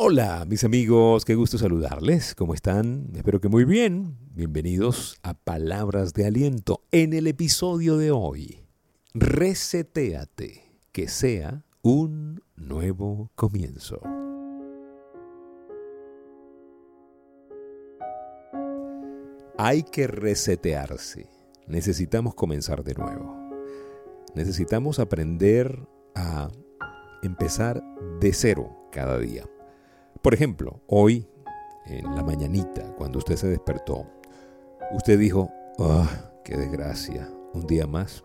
Hola mis amigos, qué gusto saludarles. ¿Cómo están? Espero que muy bien. Bienvenidos a Palabras de Aliento en el episodio de hoy. Resetéate, que sea un nuevo comienzo. Hay que resetearse. Necesitamos comenzar de nuevo. Necesitamos aprender a empezar de cero cada día. Por ejemplo, hoy, en la mañanita, cuando usted se despertó, usted dijo, ¡ah, qué desgracia! Un día más.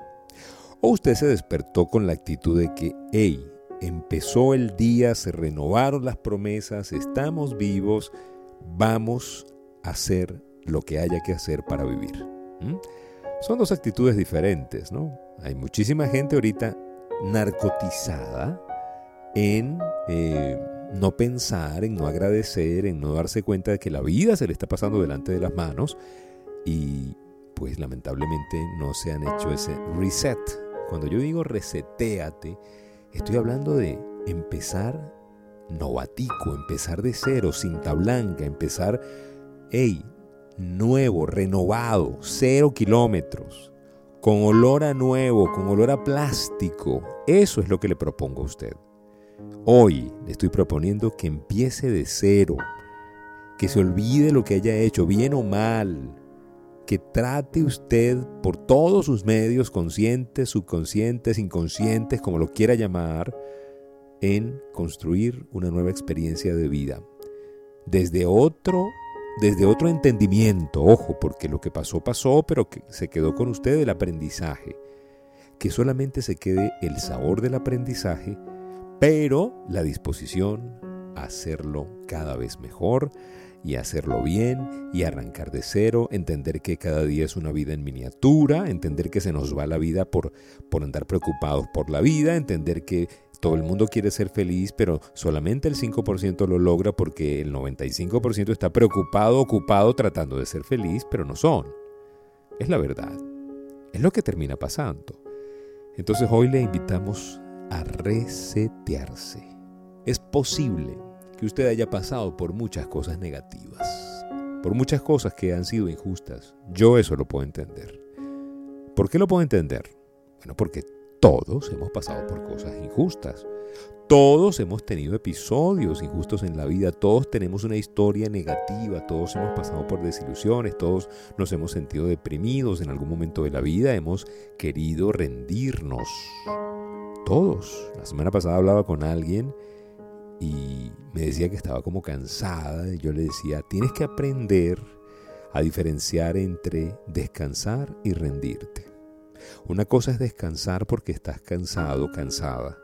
O usted se despertó con la actitud de que, hey, empezó el día, se renovaron las promesas, estamos vivos, vamos a hacer lo que haya que hacer para vivir. Son dos actitudes diferentes, ¿no? Hay muchísima gente ahorita narcotizada en eh, no pensar, en no agradecer, en no darse cuenta de que la vida se le está pasando delante de las manos y pues lamentablemente no se han hecho ese reset. Cuando yo digo resetéate, estoy hablando de empezar novatico, empezar de cero, cinta blanca, empezar, hey, nuevo, renovado, cero kilómetros, con olor a nuevo, con olor a plástico. Eso es lo que le propongo a usted. Hoy le estoy proponiendo que empiece de cero, que se olvide lo que haya hecho, bien o mal, que trate usted por todos sus medios, conscientes, subconscientes, inconscientes, como lo quiera llamar, en construir una nueva experiencia de vida. Desde otro, desde otro entendimiento, ojo, porque lo que pasó pasó, pero que se quedó con usted el aprendizaje. Que solamente se quede el sabor del aprendizaje pero la disposición a hacerlo cada vez mejor y hacerlo bien y arrancar de cero, entender que cada día es una vida en miniatura, entender que se nos va la vida por, por andar preocupados por la vida, entender que todo el mundo quiere ser feliz, pero solamente el 5% lo logra porque el 95% está preocupado, ocupado, tratando de ser feliz, pero no son. Es la verdad. Es lo que termina pasando. Entonces hoy le invitamos a resetearse. Es posible que usted haya pasado por muchas cosas negativas, por muchas cosas que han sido injustas. Yo eso lo puedo entender. ¿Por qué lo puedo entender? Bueno, porque todos hemos pasado por cosas injustas. Todos hemos tenido episodios injustos en la vida, todos tenemos una historia negativa, todos hemos pasado por desilusiones, todos nos hemos sentido deprimidos en algún momento de la vida, hemos querido rendirnos. Todos. La semana pasada hablaba con alguien y me decía que estaba como cansada. Yo le decía, tienes que aprender a diferenciar entre descansar y rendirte. Una cosa es descansar porque estás cansado, cansada.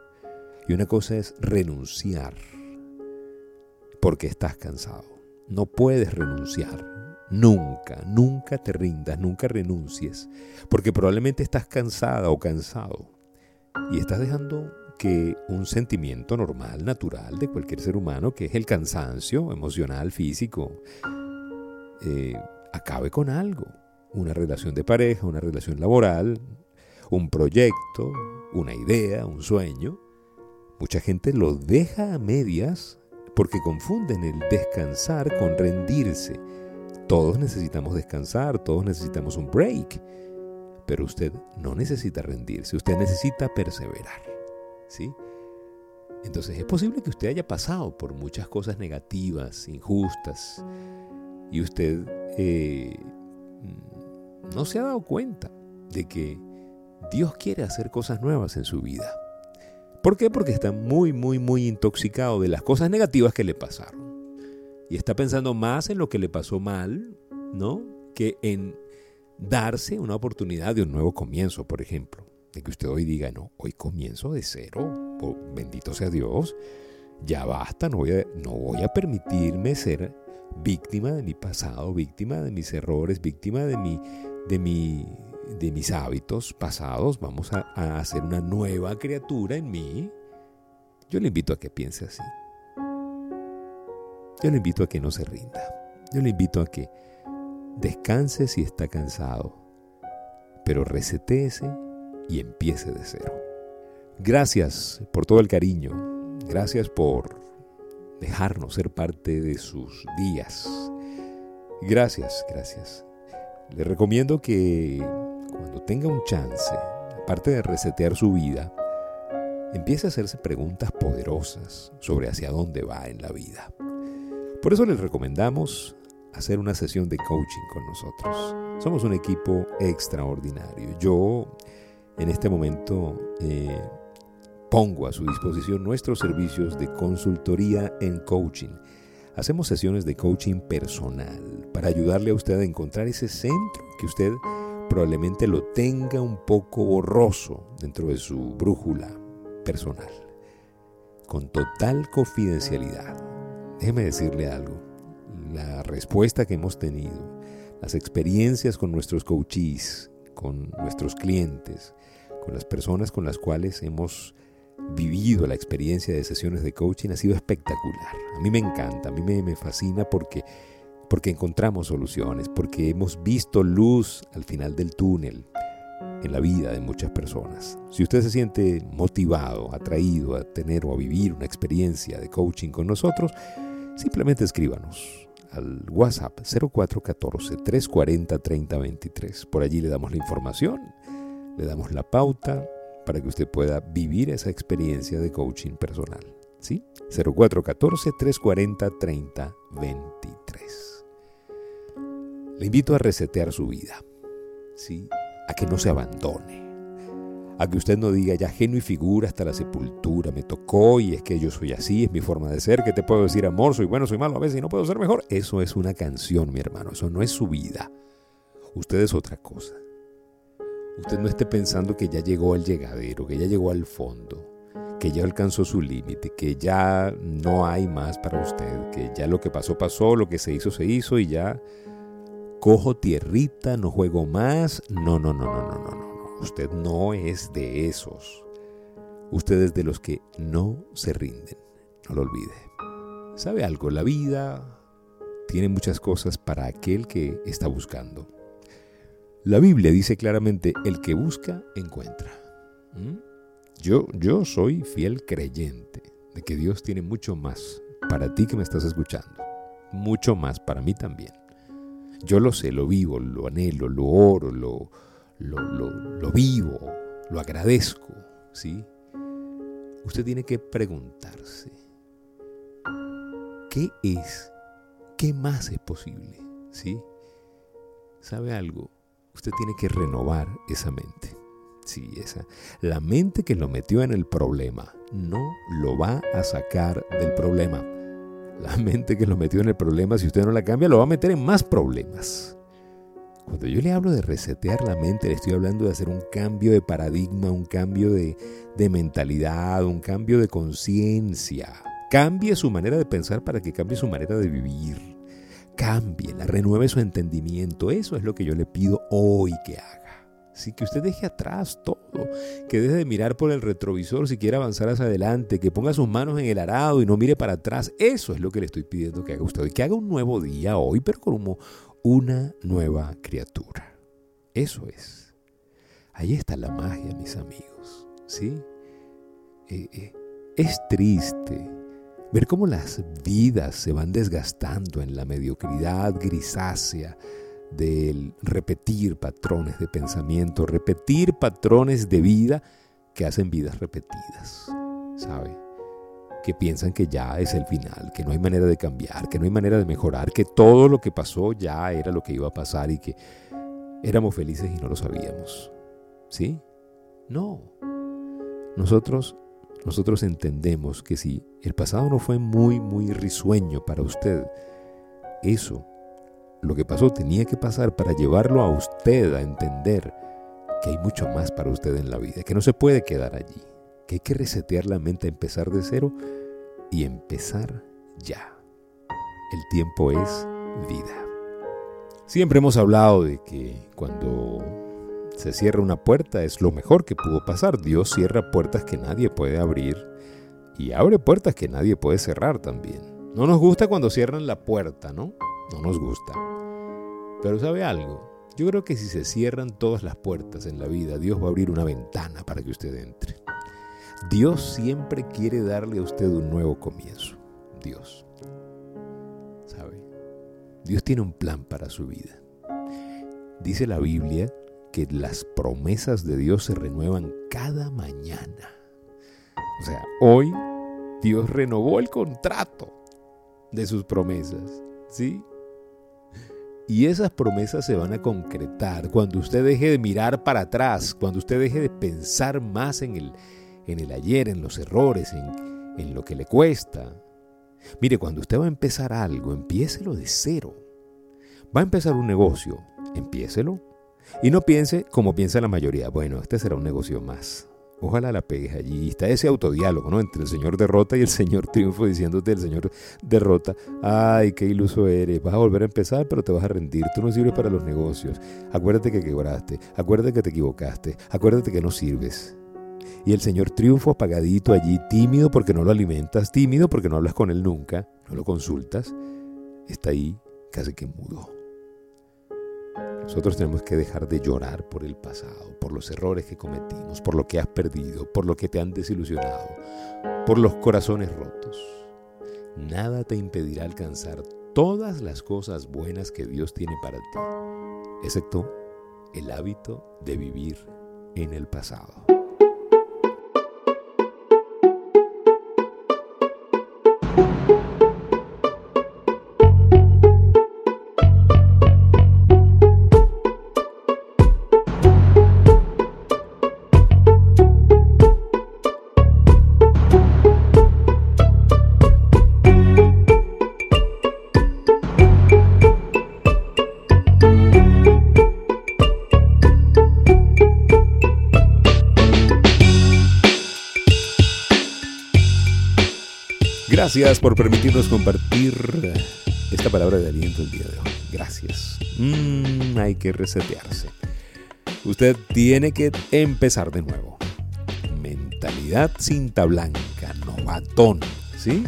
Y una cosa es renunciar porque estás cansado. No puedes renunciar. Nunca, nunca te rindas, nunca renuncies, porque probablemente estás cansada o cansado y estás dejando que un sentimiento normal, natural de cualquier ser humano, que es el cansancio emocional, físico, eh, acabe con algo. Una relación de pareja, una relación laboral, un proyecto, una idea, un sueño. Mucha gente lo deja a medias porque confunden el descansar con rendirse. Todos necesitamos descansar, todos necesitamos un break pero usted no necesita rendirse, usted necesita perseverar. ¿sí? Entonces es posible que usted haya pasado por muchas cosas negativas, injustas, y usted eh, no se ha dado cuenta de que Dios quiere hacer cosas nuevas en su vida. ¿Por qué? Porque está muy, muy, muy intoxicado de las cosas negativas que le pasaron. Y está pensando más en lo que le pasó mal, ¿no? Que en darse una oportunidad de un nuevo comienzo, por ejemplo. De que usted hoy diga, no, hoy comienzo de cero, bendito sea Dios, ya basta, no voy, a, no voy a permitirme ser víctima de mi pasado, víctima de mis errores, víctima de, mi, de, mi, de mis hábitos pasados, vamos a, a hacer una nueva criatura en mí. Yo le invito a que piense así. Yo le invito a que no se rinda. Yo le invito a que Descanse si está cansado, pero resetéese y empiece de cero. Gracias por todo el cariño, gracias por dejarnos ser parte de sus días. Gracias, gracias. Le recomiendo que cuando tenga un chance, aparte de resetear su vida, empiece a hacerse preguntas poderosas sobre hacia dónde va en la vida. Por eso les recomendamos hacer una sesión de coaching con nosotros. Somos un equipo extraordinario. Yo en este momento eh, pongo a su disposición nuestros servicios de consultoría en coaching. Hacemos sesiones de coaching personal para ayudarle a usted a encontrar ese centro que usted probablemente lo tenga un poco borroso dentro de su brújula personal. Con total confidencialidad. Déjeme decirle algo. La respuesta que hemos tenido, las experiencias con nuestros coaches, con nuestros clientes, con las personas con las cuales hemos vivido la experiencia de sesiones de coaching ha sido espectacular. A mí me encanta, a mí me, fascina porque, porque encontramos soluciones, porque hemos visto luz al final del túnel en la vida de muchas personas. Si usted se siente motivado, atraído a tener o a vivir una experiencia de coaching con nosotros, simplemente escríbanos al WhatsApp 0414 340 3023. Por allí le damos la información, le damos la pauta para que usted pueda vivir esa experiencia de coaching personal. ¿Sí? 0414-340-3023. Le invito a resetear su vida. ¿Sí? A que no se abandone. A que usted no diga ya genio y figura hasta la sepultura, me tocó y es que yo soy así, es mi forma de ser, que te puedo decir amor, soy bueno, soy malo a veces y no puedo ser mejor. Eso es una canción, mi hermano, eso no es su vida. Usted es otra cosa. Usted no esté pensando que ya llegó al llegadero, que ya llegó al fondo, que ya alcanzó su límite, que ya no hay más para usted, que ya lo que pasó pasó, lo que se hizo se hizo y ya cojo tierrita, no juego más. No, no, no, no, no, no, no. Usted no es de esos. Usted es de los que no se rinden. No lo olvide. ¿Sabe algo? La vida tiene muchas cosas para aquel que está buscando. La Biblia dice claramente, el que busca, encuentra. ¿Mm? Yo, yo soy fiel creyente de que Dios tiene mucho más para ti que me estás escuchando. Mucho más para mí también. Yo lo sé, lo vivo, lo anhelo, lo oro, lo, lo, vivo, lo agradezco. ¿sí? Usted tiene que preguntarse, ¿qué es? ¿Qué más es posible? ¿Sí? ¿Sabe algo? usted tiene que renovar esa mente. Sí, esa. La mente que lo metió en el problema no lo va a sacar del problema. La mente que lo metió en el problema, si usted no la cambia, lo va a meter en más problemas. Cuando yo le hablo de resetear la mente, le estoy hablando de hacer un cambio de paradigma, un cambio de, de mentalidad, un cambio de conciencia. Cambie su manera de pensar para que cambie su manera de vivir la renueve su entendimiento. Eso es lo que yo le pido hoy que haga. Así que usted deje atrás todo, que deje de mirar por el retrovisor si quiere avanzar hacia adelante, que ponga sus manos en el arado y no mire para atrás. Eso es lo que le estoy pidiendo que haga usted hoy, que haga un nuevo día hoy, pero como una nueva criatura. Eso es. Ahí está la magia, mis amigos. ¿Sí? Eh, eh, es triste ver cómo las vidas se van desgastando en la mediocridad grisácea del repetir patrones de pensamiento, repetir patrones de vida que hacen vidas repetidas, ¿sabe? Que piensan que ya es el final, que no hay manera de cambiar, que no hay manera de mejorar, que todo lo que pasó ya era lo que iba a pasar y que éramos felices y no lo sabíamos. ¿Sí? No. Nosotros nosotros entendemos que si el pasado no fue muy, muy risueño para usted, eso, lo que pasó tenía que pasar para llevarlo a usted a entender que hay mucho más para usted en la vida, que no se puede quedar allí, que hay que resetear la mente, empezar de cero y empezar ya. El tiempo es vida. Siempre hemos hablado de que cuando se cierra una puerta es lo mejor que pudo pasar. Dios cierra puertas que nadie puede abrir y abre puertas que nadie puede cerrar también. No nos gusta cuando cierran la puerta, ¿no? No nos gusta. Pero ¿sabe algo? Yo creo que si se cierran todas las puertas en la vida, Dios va a abrir una ventana para que usted entre. Dios siempre quiere darle a usted un nuevo comienzo. Dios. ¿Sabe? Dios tiene un plan para su vida. Dice la Biblia que las promesas de Dios se renuevan cada mañana. O sea, hoy Dios renovó el contrato de sus promesas, ¿sí? Y esas promesas se van a concretar cuando usted deje de mirar para atrás, cuando usted deje de pensar más en el, en el ayer, en los errores, en, en lo que le cuesta. Mire, cuando usted va a empezar algo, empiécelo de cero. Va a empezar un negocio, empiécelo. Y no piense como piensa la mayoría, bueno, este será un negocio más. Ojalá la pegues allí. Está ese autodiálogo, ¿no? Entre el Señor derrota y el Señor triunfo, diciéndote el Señor derrota. Ay, qué iluso eres. Vas a volver a empezar, pero te vas a rendir. Tú no sirves para los negocios. Acuérdate que quebraste. Acuérdate que te equivocaste. Acuérdate que no sirves. Y el Señor triunfo apagadito allí, tímido porque no lo alimentas, tímido porque no hablas con Él nunca, no lo consultas. Está ahí casi que mudo. Nosotros tenemos que dejar de llorar por el pasado, por los errores que cometimos, por lo que has perdido, por lo que te han desilusionado, por los corazones rotos. Nada te impedirá alcanzar todas las cosas buenas que Dios tiene para ti, excepto el hábito de vivir en el pasado. Gracias por permitirnos compartir esta palabra de aliento el día de hoy. Gracias. Mm, hay que resetearse. Usted tiene que empezar de nuevo. Mentalidad cinta blanca, novatón, ¿sí?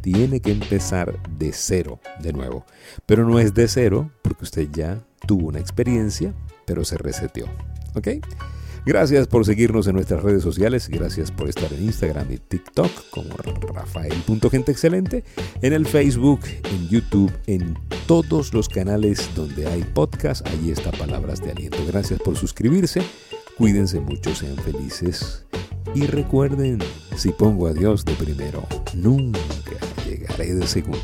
Tiene que empezar de cero de nuevo. Pero no es de cero porque usted ya tuvo una experiencia, pero se reseteó. ¿Ok? Gracias por seguirnos en nuestras redes sociales, gracias por estar en Instagram y TikTok como rafael.genteexcelente, en el Facebook, en YouTube, en todos los canales donde hay podcast, allí está Palabras de Aliento. Gracias por suscribirse, cuídense mucho, sean felices y recuerden, si pongo a Dios de primero, nunca llegaré de segundo.